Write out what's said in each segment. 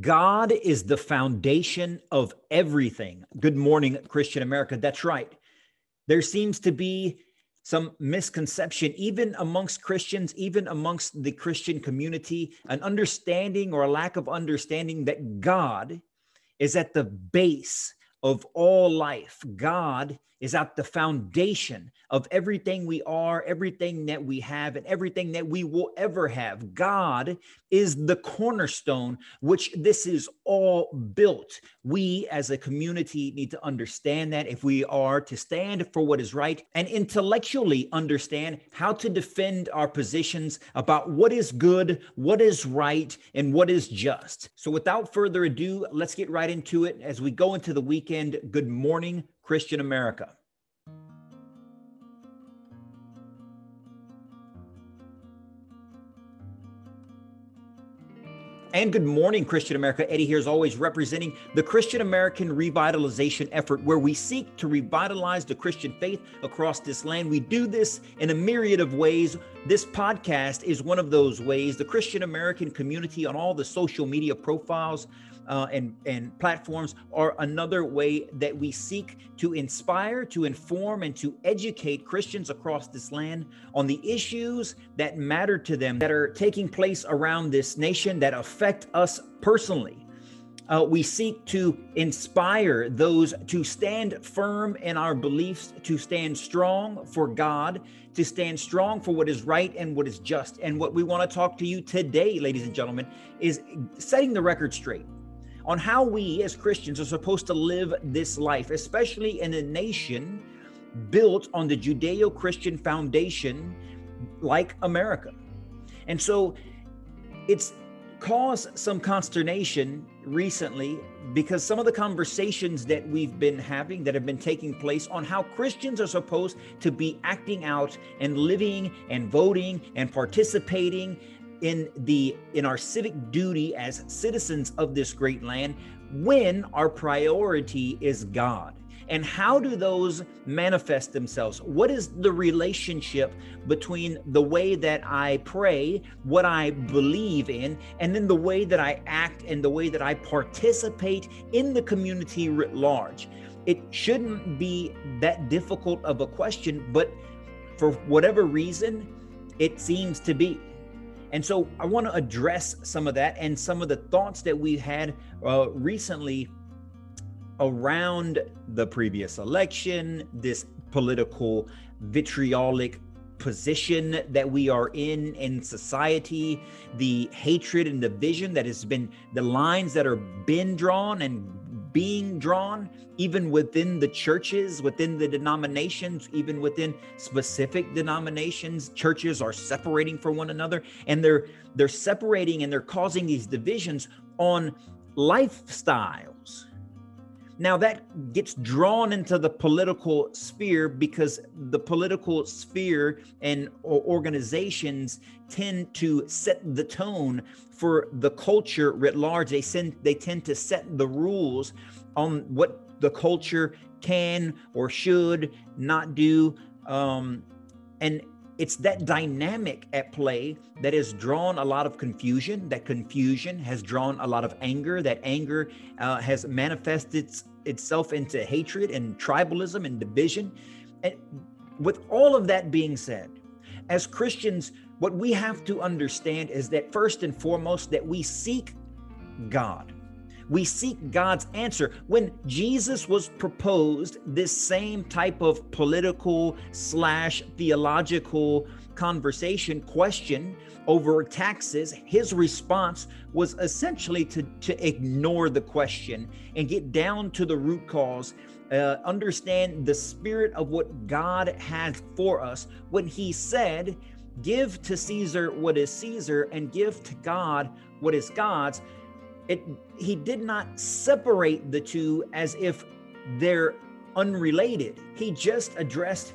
God is the foundation of everything. Good morning, Christian America. That's right. There seems to be some misconception, even amongst Christians, even amongst the Christian community, an understanding or a lack of understanding that God is at the base of all life. God is at the foundation of everything we are, everything that we have, and everything that we will ever have. God is the cornerstone, which this is all built. We as a community need to understand that if we are to stand for what is right and intellectually understand how to defend our positions about what is good, what is right, and what is just. So, without further ado, let's get right into it as we go into the weekend. Good morning, Christian America. And good morning, Christian America. Eddie here is always representing the Christian American revitalization effort, where we seek to revitalize the Christian faith across this land. We do this in a myriad of ways. This podcast is one of those ways. The Christian American community on all the social media profiles uh, and, and platforms are another way that we seek to inspire, to inform, and to educate Christians across this land on the issues that matter to them, that are taking place around this nation, that affect us personally. Uh, we seek to inspire those to stand firm in our beliefs, to stand strong for God, to stand strong for what is right and what is just. And what we want to talk to you today, ladies and gentlemen, is setting the record straight on how we as Christians are supposed to live this life, especially in a nation built on the Judeo Christian foundation like America. And so it's caused some consternation recently because some of the conversations that we've been having that have been taking place on how Christians are supposed to be acting out and living and voting and participating in the in our civic duty as citizens of this great land when our priority is God. And how do those manifest themselves? What is the relationship between the way that I pray, what I believe in, and then the way that I act and the way that I participate in the community writ large? It shouldn't be that difficult of a question, but for whatever reason, it seems to be. And so I want to address some of that and some of the thoughts that we had uh, recently around the previous election, this political vitriolic position that we are in in society, the hatred and division that has been the lines that are been drawn and being drawn even within the churches within the denominations even within specific denominations churches are separating from one another and they're they're separating and they're causing these divisions on lifestyles now that gets drawn into the political sphere because the political sphere and organizations tend to set the tone for the culture writ large. They send they tend to set the rules on what the culture can or should not do. Um, and it's that dynamic at play that has drawn a lot of confusion. That confusion has drawn a lot of anger. That anger uh, has manifested itself into hatred and tribalism and division. And with all of that being said, as Christians, what we have to understand is that first and foremost, that we seek God we seek God's answer. When Jesus was proposed this same type of political slash theological conversation question over taxes, his response was essentially to, to ignore the question and get down to the root cause uh, understand the spirit of what God has for us. When He said, Give to Caesar what is Caesar and give to God what is God's it he did not separate the two as if they're unrelated. He just addressed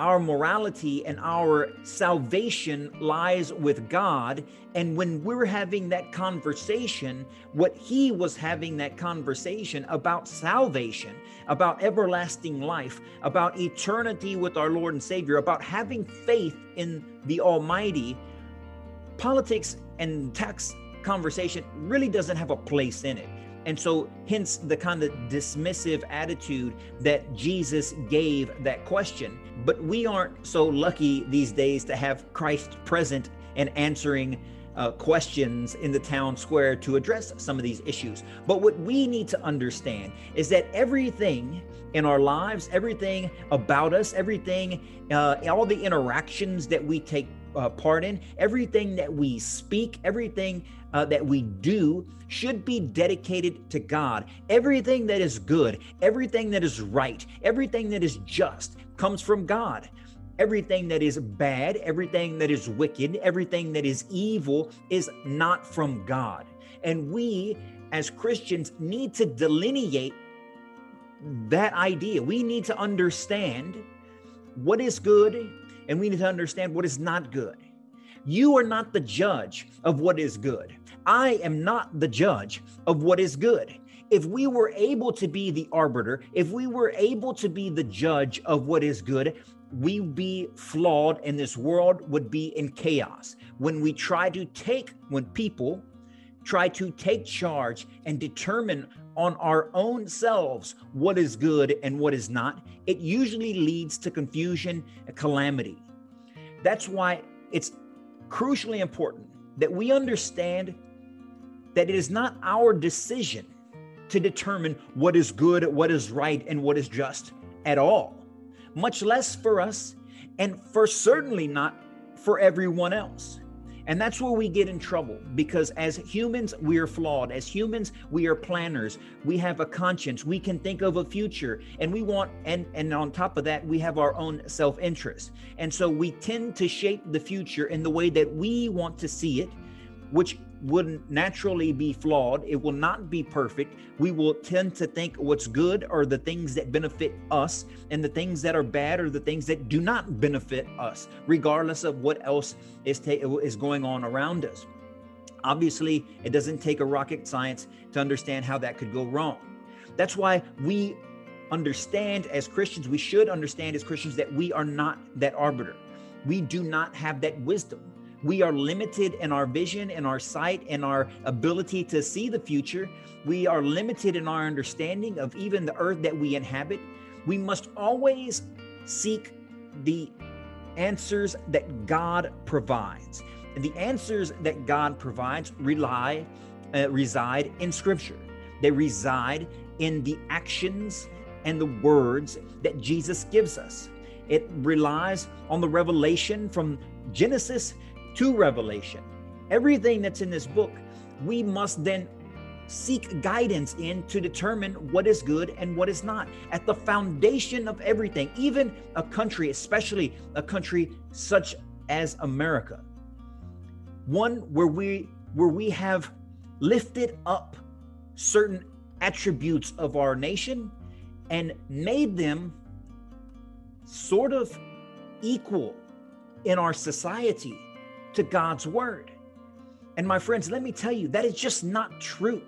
our morality and our salvation lies with God. And when we're having that conversation, what he was having that conversation about salvation, about everlasting life, about eternity with our Lord and Savior, about having faith in the Almighty, politics and tax conversation really doesn't have a place in it. And so, hence the kind of dismissive attitude that Jesus gave that question. But we aren't so lucky these days to have Christ present and answering uh, questions in the town square to address some of these issues. But what we need to understand is that everything in our lives, everything about us, everything, uh, all the interactions that we take uh, part in, everything that we speak, everything uh, that we do should be dedicated to God. Everything that is good, everything that is right, everything that is just comes from God. Everything that is bad, everything that is wicked, everything that is evil is not from God. And we as Christians need to delineate that idea. We need to understand what is good and we need to understand what is not good. You are not the judge of what is good. I am not the judge of what is good. If we were able to be the arbiter, if we were able to be the judge of what is good, we would be flawed and this world would be in chaos. When we try to take, when people try to take charge and determine on our own selves what is good and what is not, it usually leads to confusion and calamity. That's why it's crucially important that we understand that it is not our decision to determine what is good, what is right, and what is just at all, much less for us, and for certainly not for everyone else. And that's where we get in trouble because as humans, we are flawed. As humans, we are planners. We have a conscience. We can think of a future and we want, and, and on top of that, we have our own self interest. And so we tend to shape the future in the way that we want to see it, which would naturally be flawed. It will not be perfect. We will tend to think what's good are the things that benefit us, and the things that are bad are the things that do not benefit us, regardless of what else is, ta- is going on around us. Obviously, it doesn't take a rocket science to understand how that could go wrong. That's why we understand as Christians, we should understand as Christians that we are not that arbiter. We do not have that wisdom we are limited in our vision, and our sight, and our ability to see the future. We are limited in our understanding of even the earth that we inhabit. We must always seek the answers that God provides. And the answers that God provides rely uh, reside in scripture. They reside in the actions and the words that Jesus gives us. It relies on the revelation from Genesis to Revelation. Everything that's in this book, we must then seek guidance in to determine what is good and what is not. At the foundation of everything, even a country, especially a country such as America, one where we where we have lifted up certain attributes of our nation and made them sort of equal in our society to God's word. And my friends, let me tell you, that is just not true.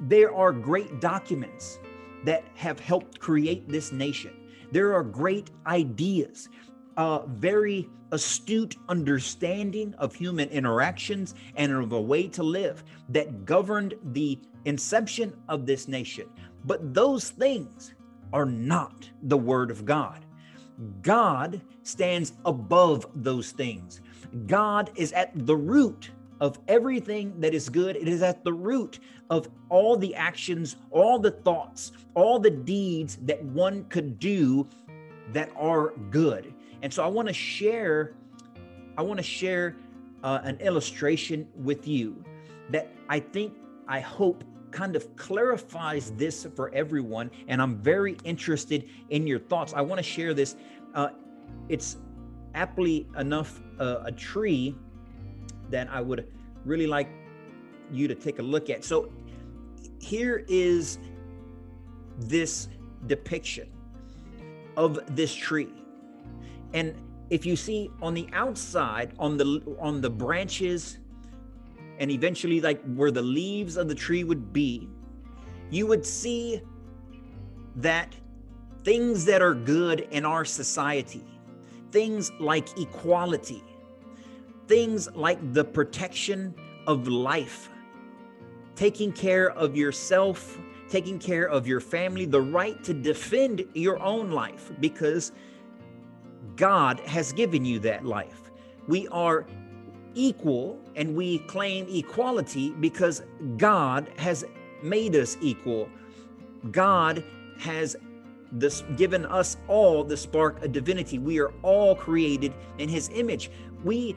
There are great documents that have helped create this nation. There are great ideas, a very astute understanding of human interactions and of a way to live that governed the inception of this nation. But those things are not the Word of God. God stands above those things. God is at the root of everything that is good. It is at the root of all the actions, all the thoughts, all the deeds that one could do that are good. And so I want to share I want to share uh, an illustration with you that I think I hope kind of clarifies this for everyone and I'm very interested in your thoughts. I want to share this uh, it's aptly enough uh, a tree that I would really like you to take a look at. So here is this depiction of this tree. And if you see on the outside on the on the branches and eventually like where the leaves of the tree would be, you would see that things that are good in our society, things like equality, things like the protection of life, taking care of yourself, taking care of your family, the right to defend your own life because God has given you that life. We are equal and we claim equality because God has made us equal. God has this given us all the spark of divinity. We are all created in his image. We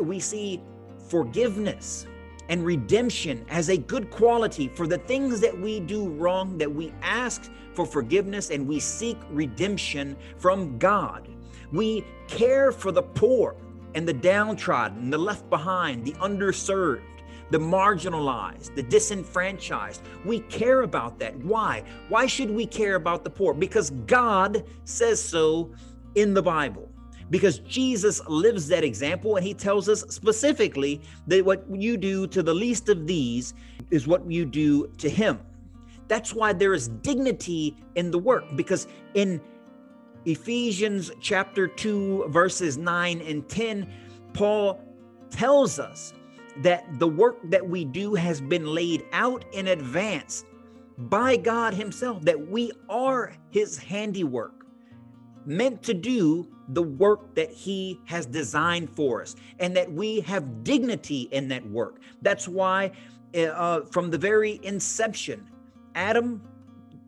we see forgiveness and redemption as a good quality for the things that we do wrong that we ask for forgiveness and we seek redemption from God. We care for the poor and the downtrodden, the left behind, the underserved the marginalized, the disenfranchised. We care about that. Why? Why should we care about the poor? Because God says so in the Bible. Because Jesus lives that example and he tells us specifically that what you do to the least of these is what you do to him. That's why there is dignity in the work because in Ephesians chapter 2 verses 9 and 10 Paul tells us that the work that we do has been laid out in advance by God Himself, that we are His handiwork, meant to do the work that He has designed for us, and that we have dignity in that work. That's why, uh, from the very inception, Adam,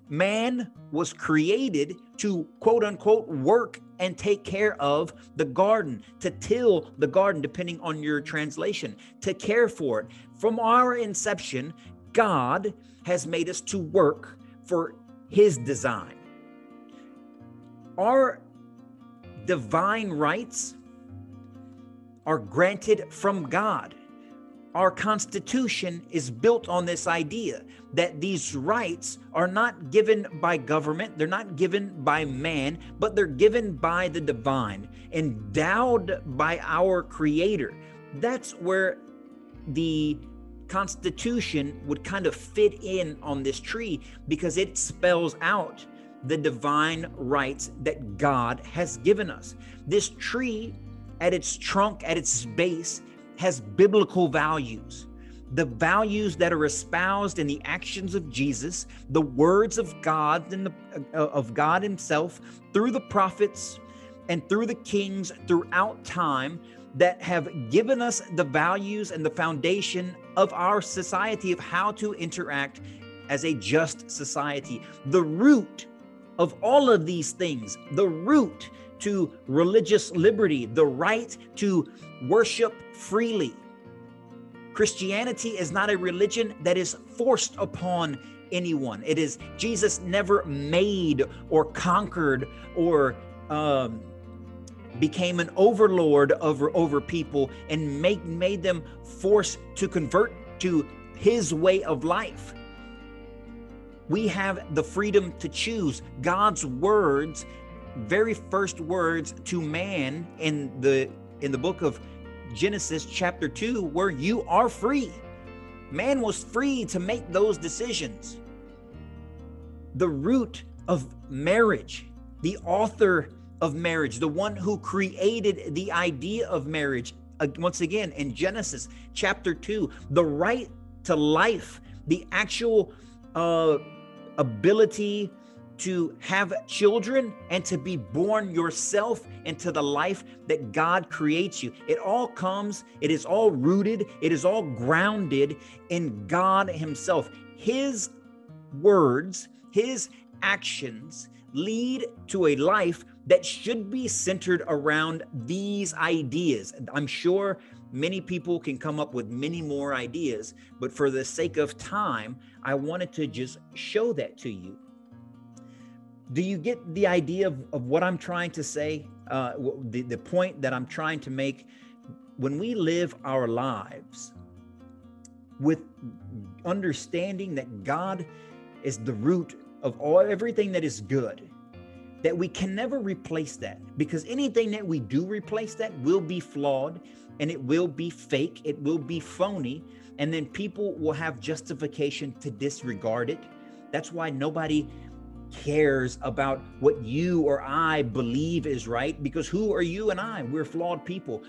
man, was created to quote unquote work and take care of the garden, to till the garden, depending on your translation, to care for it. From our inception, God has made us to work for His design. Our divine rights are granted from God. Our Constitution is built on this idea that these rights are not given by government, they're not given by man, but they're given by the divine, endowed by our Creator. That's where the Constitution would kind of fit in on this tree because it spells out the divine rights that God has given us. This tree, at its trunk, at its base, has biblical values. The values that are espoused in the actions of Jesus, the words of God and the, uh, of God Himself through the prophets and through the kings throughout time that have given us the values and the foundation of our society of how to interact as a just society. The root of all of these things, the root to religious liberty, the right to worship freely. Christianity is not a religion that is forced upon anyone. It is Jesus never made or conquered or um, became an overlord over over people and make made them forced to convert to his way of life. We have the freedom to choose. God's words, very first words to man in the in the book of Genesis chapter 2, where you are free. Man was free to make those decisions. The root of marriage, the author of marriage, the one who created the idea of marriage, uh, once again in Genesis chapter 2, the right to life, the actual uh, ability to have children and to be born yourself into the life that God creates you. It all comes, it is all rooted, it is all grounded in God Himself. His words, His actions lead to a life that should be centered around these ideas. I'm sure many people can come up with many more ideas, but for the sake of time, I wanted to just show that to you do you get the idea of, of what I'm trying to say? Uh, the, the point that I'm trying to make when we live our lives with understanding that God is the root of all everything that is good, that we can never replace that because anything that we do replace that will be flawed and it will be fake, it will be phony, and then people will have justification to disregard it. That's why nobody cares about what you or I believe is right because who are you and I? We're flawed people.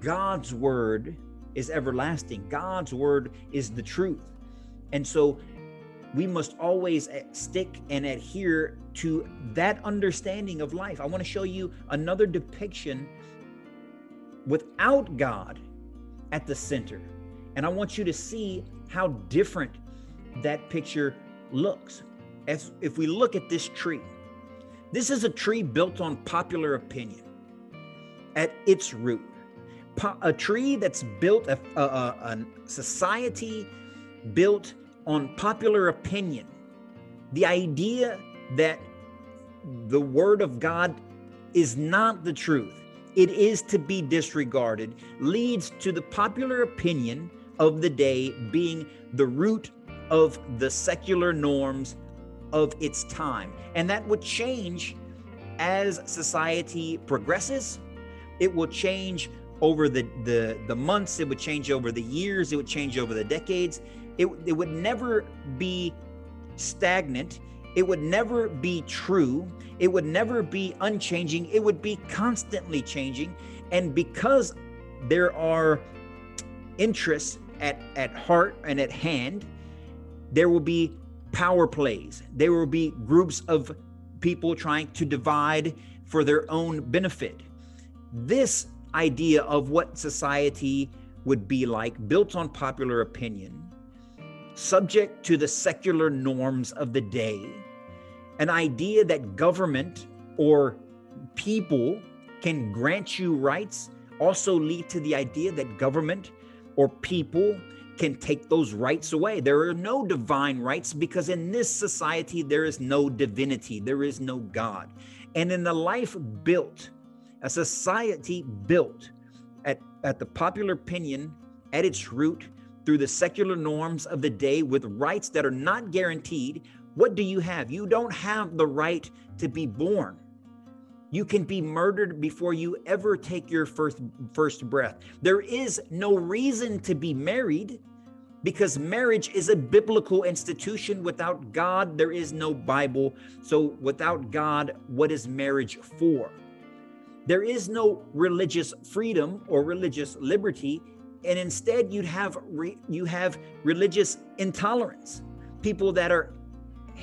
God's word is everlasting. God's word is the truth. And so we must always eh, stick and adhere to that understanding of life. I want to show you another depiction without God at the center. And I want you to see how different that picture looks. As if we look at this tree, this is a tree built on popular opinion at its root. A tree that's built, a, a, a society built on popular opinion. The idea that the word of God is not the truth, it is to be disregarded, leads to the popular opinion of the day being the root of the secular norms of its time. And that would change as society progresses. It will change over the, the, the months, it would change over the years, it would change over the decades. It, it would never be stagnant. It would never be true. It would never be unchanging. It would be constantly changing. And because there are interests at, at heart and at hand, there will be power plays. There will be groups of people trying to divide for their own benefit. This idea of what society would be like, built on popular opinion, subject to the secular norms of the day, an idea that government or people can grant you rights also lead to the idea that government or people can take those rights away. There are no divine rights because in this society, there is no divinity, there is no God. And in the life built, a society built at, at the popular opinion at its root through the secular norms of the day with rights that are not guaranteed, what do you have? You don't have the right to be born. You can be murdered before you ever take your first first breath. There is no reason to be married because marriage is a biblical institution. Without God, there is no Bible. So without God, what is marriage for? There is no religious freedom or religious liberty, and instead you'd have re, you have religious intolerance. People that are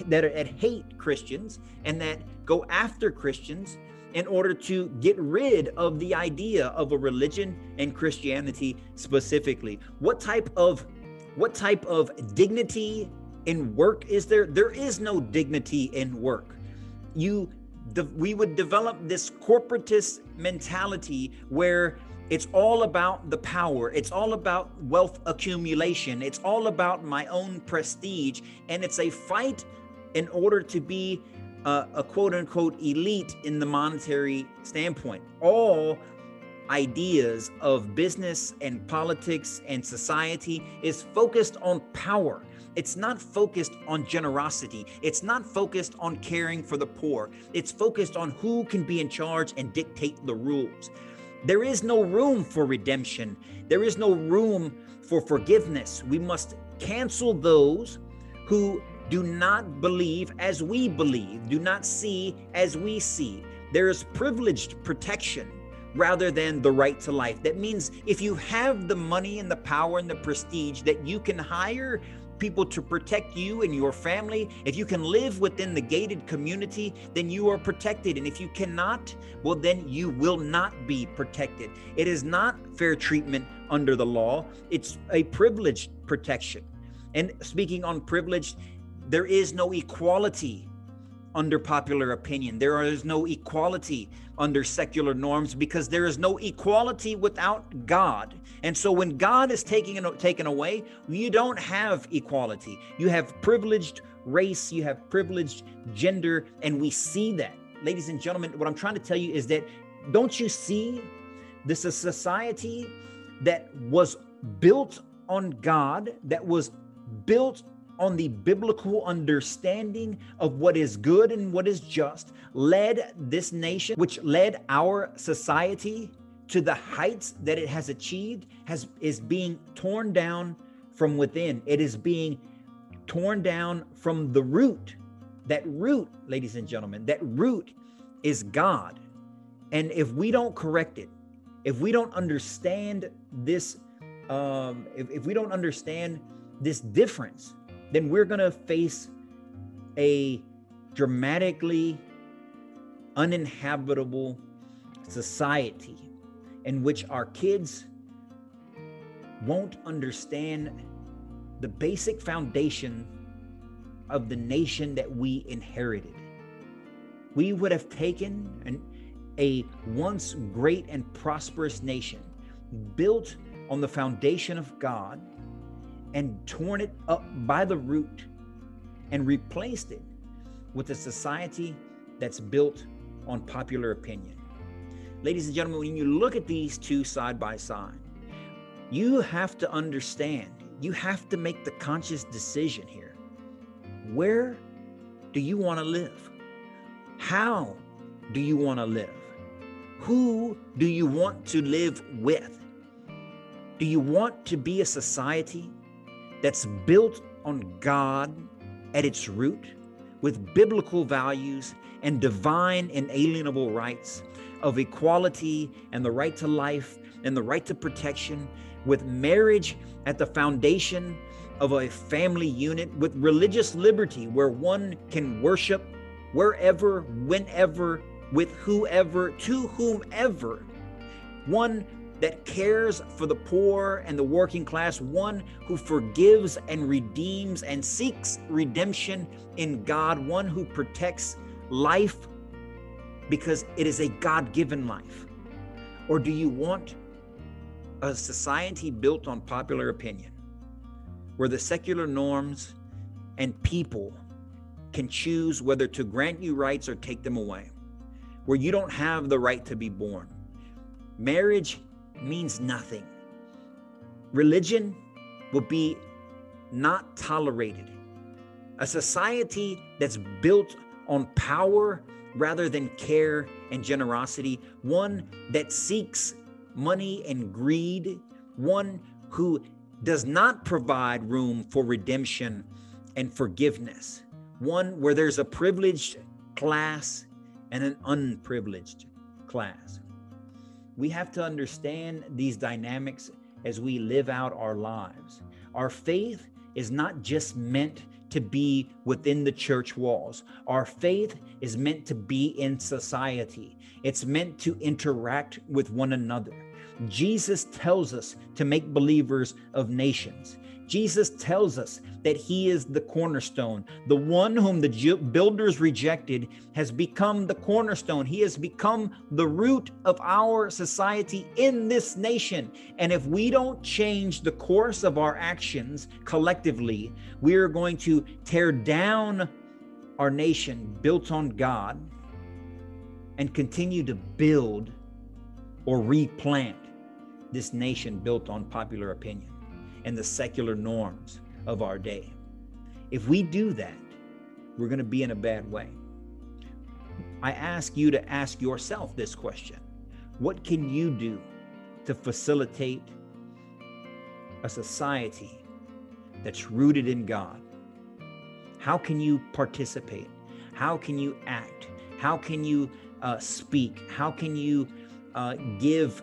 that are at hate Christians and that go after Christians in order to get rid of the idea of a religion and Christianity specifically. What type of what type of dignity in work is there? There is no dignity in work. You we would develop this corporatist mentality where it's all about the power. It's all about wealth accumulation. It's all about my own prestige. And it's a fight in order to be a, a quote unquote elite in the monetary standpoint. All ideas of business and politics and society is focused on power. It's not focused on generosity. It's not focused on caring for the poor. It's focused on who can be in charge and dictate the rules. There is no room for redemption. There is no room for forgiveness. We must cancel those who do not believe as we believe, do not see as we see. There is privileged protection rather than the right to life. That means if you have the money and the power and the prestige that you can hire people to protect you and your family. If you can live within the gated community, then you are protected. And if you cannot, well, then you will not be protected. It is not fair treatment under the law, it's a privileged protection. And speaking on privilege, there is no equality under popular opinion. There is no equality under secular norms because there is no equality without God. And so when God is taking taken away, you don't have equality. You have privileged race, you have privileged gender, and we see that. Ladies and gentlemen, what I'm trying to tell you is that don't you see this is a society that was built on God, that was built on the biblical understanding of what is good and what is just led this nation, which led our society to the heights that it has achieved, has is being torn down from within. It is being torn down from the root. That root, ladies and gentlemen, that root is God. And if we don't correct it, if we don't understand this um, if, if we don't understand this difference, then we're going to face a dramatically uninhabitable society in which our kids won't understand the basic foundation of the nation that we inherited. We would have taken an, a once great and prosperous nation built on the foundation of God and torn it up by the root and replaced it with a society that's built on popular opinion. Ladies and gentlemen, when you look at these two side by side, you have to understand, you have to make the conscious decision here. Where do you want to live? How do you want to live? Who do you want to live with? Do you want to be a society that's built on God at its root with biblical values and divine inalienable rights of equality and the right to life and the right to protection, with marriage at the foundation of a family unit, with religious liberty where one can worship wherever, whenever, with whoever, to whomever. One that cares for the poor and the working class, one who forgives and redeems and seeks redemption in God, one who protects life because it is a God given life? Or do you want a society built on popular opinion where the secular norms and people can choose whether to grant you rights or take them away, where you don't have the right to be born? Marriage means nothing. Religion will be not tolerated. A society that's built on power rather than care and generosity, one that seeks money and greed, one who does not provide room for redemption and forgiveness, one where there's a privileged class and an unprivileged class. We have to understand these dynamics as we live out our lives. Our faith is not just meant to be within the church walls. Our faith is meant to be in society, it's meant to interact with one another. Jesus tells us to make believers of nations. Jesus tells us that he is the cornerstone. The one whom the builders rejected has become the cornerstone. He has become the root of our society in this nation. And if we don't change the course of our actions collectively, we are going to tear down our nation built on God and continue to build or replant this nation built on popular opinion and the secular norms of our day. If we do that, we're going to be in a bad way. I ask you to ask yourself this question What can you do to facilitate a society that's rooted in God? How can you participate? How can you act? How can you uh, speak? How can you uh, give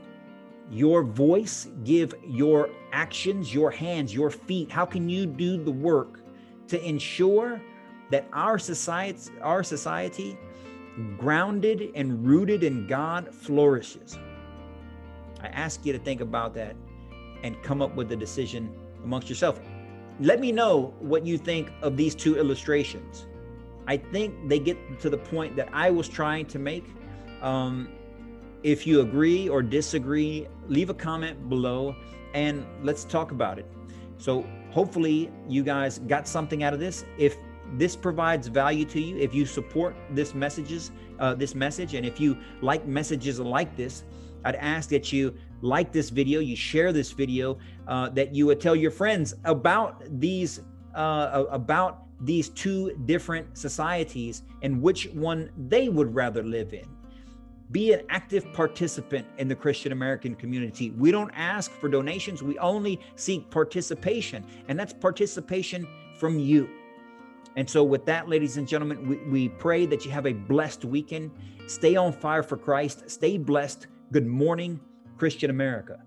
your voice, give your actions, your hands, your feet. How can you do the work to ensure that our society, our society, grounded and rooted in God, flourishes? I ask you to think about that and come up with a decision amongst yourself. Let me know what you think of these two illustrations. I think they get to the point that I was trying to make. Um, if you agree or disagree, leave a comment below and let's talk about it. So, hopefully, you guys got something out of this. If this provides value to you, if you support this messages, uh, this message, and if you like messages like this, I'd ask that you like this video, you share this video, uh, that you would tell your friends about these uh, about these two different societies and which one they would rather live in be an active participant in the Christian American community. We don't ask for donations, we only seek participation, and that's participation from you. And so, with that, ladies and gentlemen, we, we pray that you have a blessed weekend. Stay on fire for Christ. Stay blessed. Good morning, Christian America.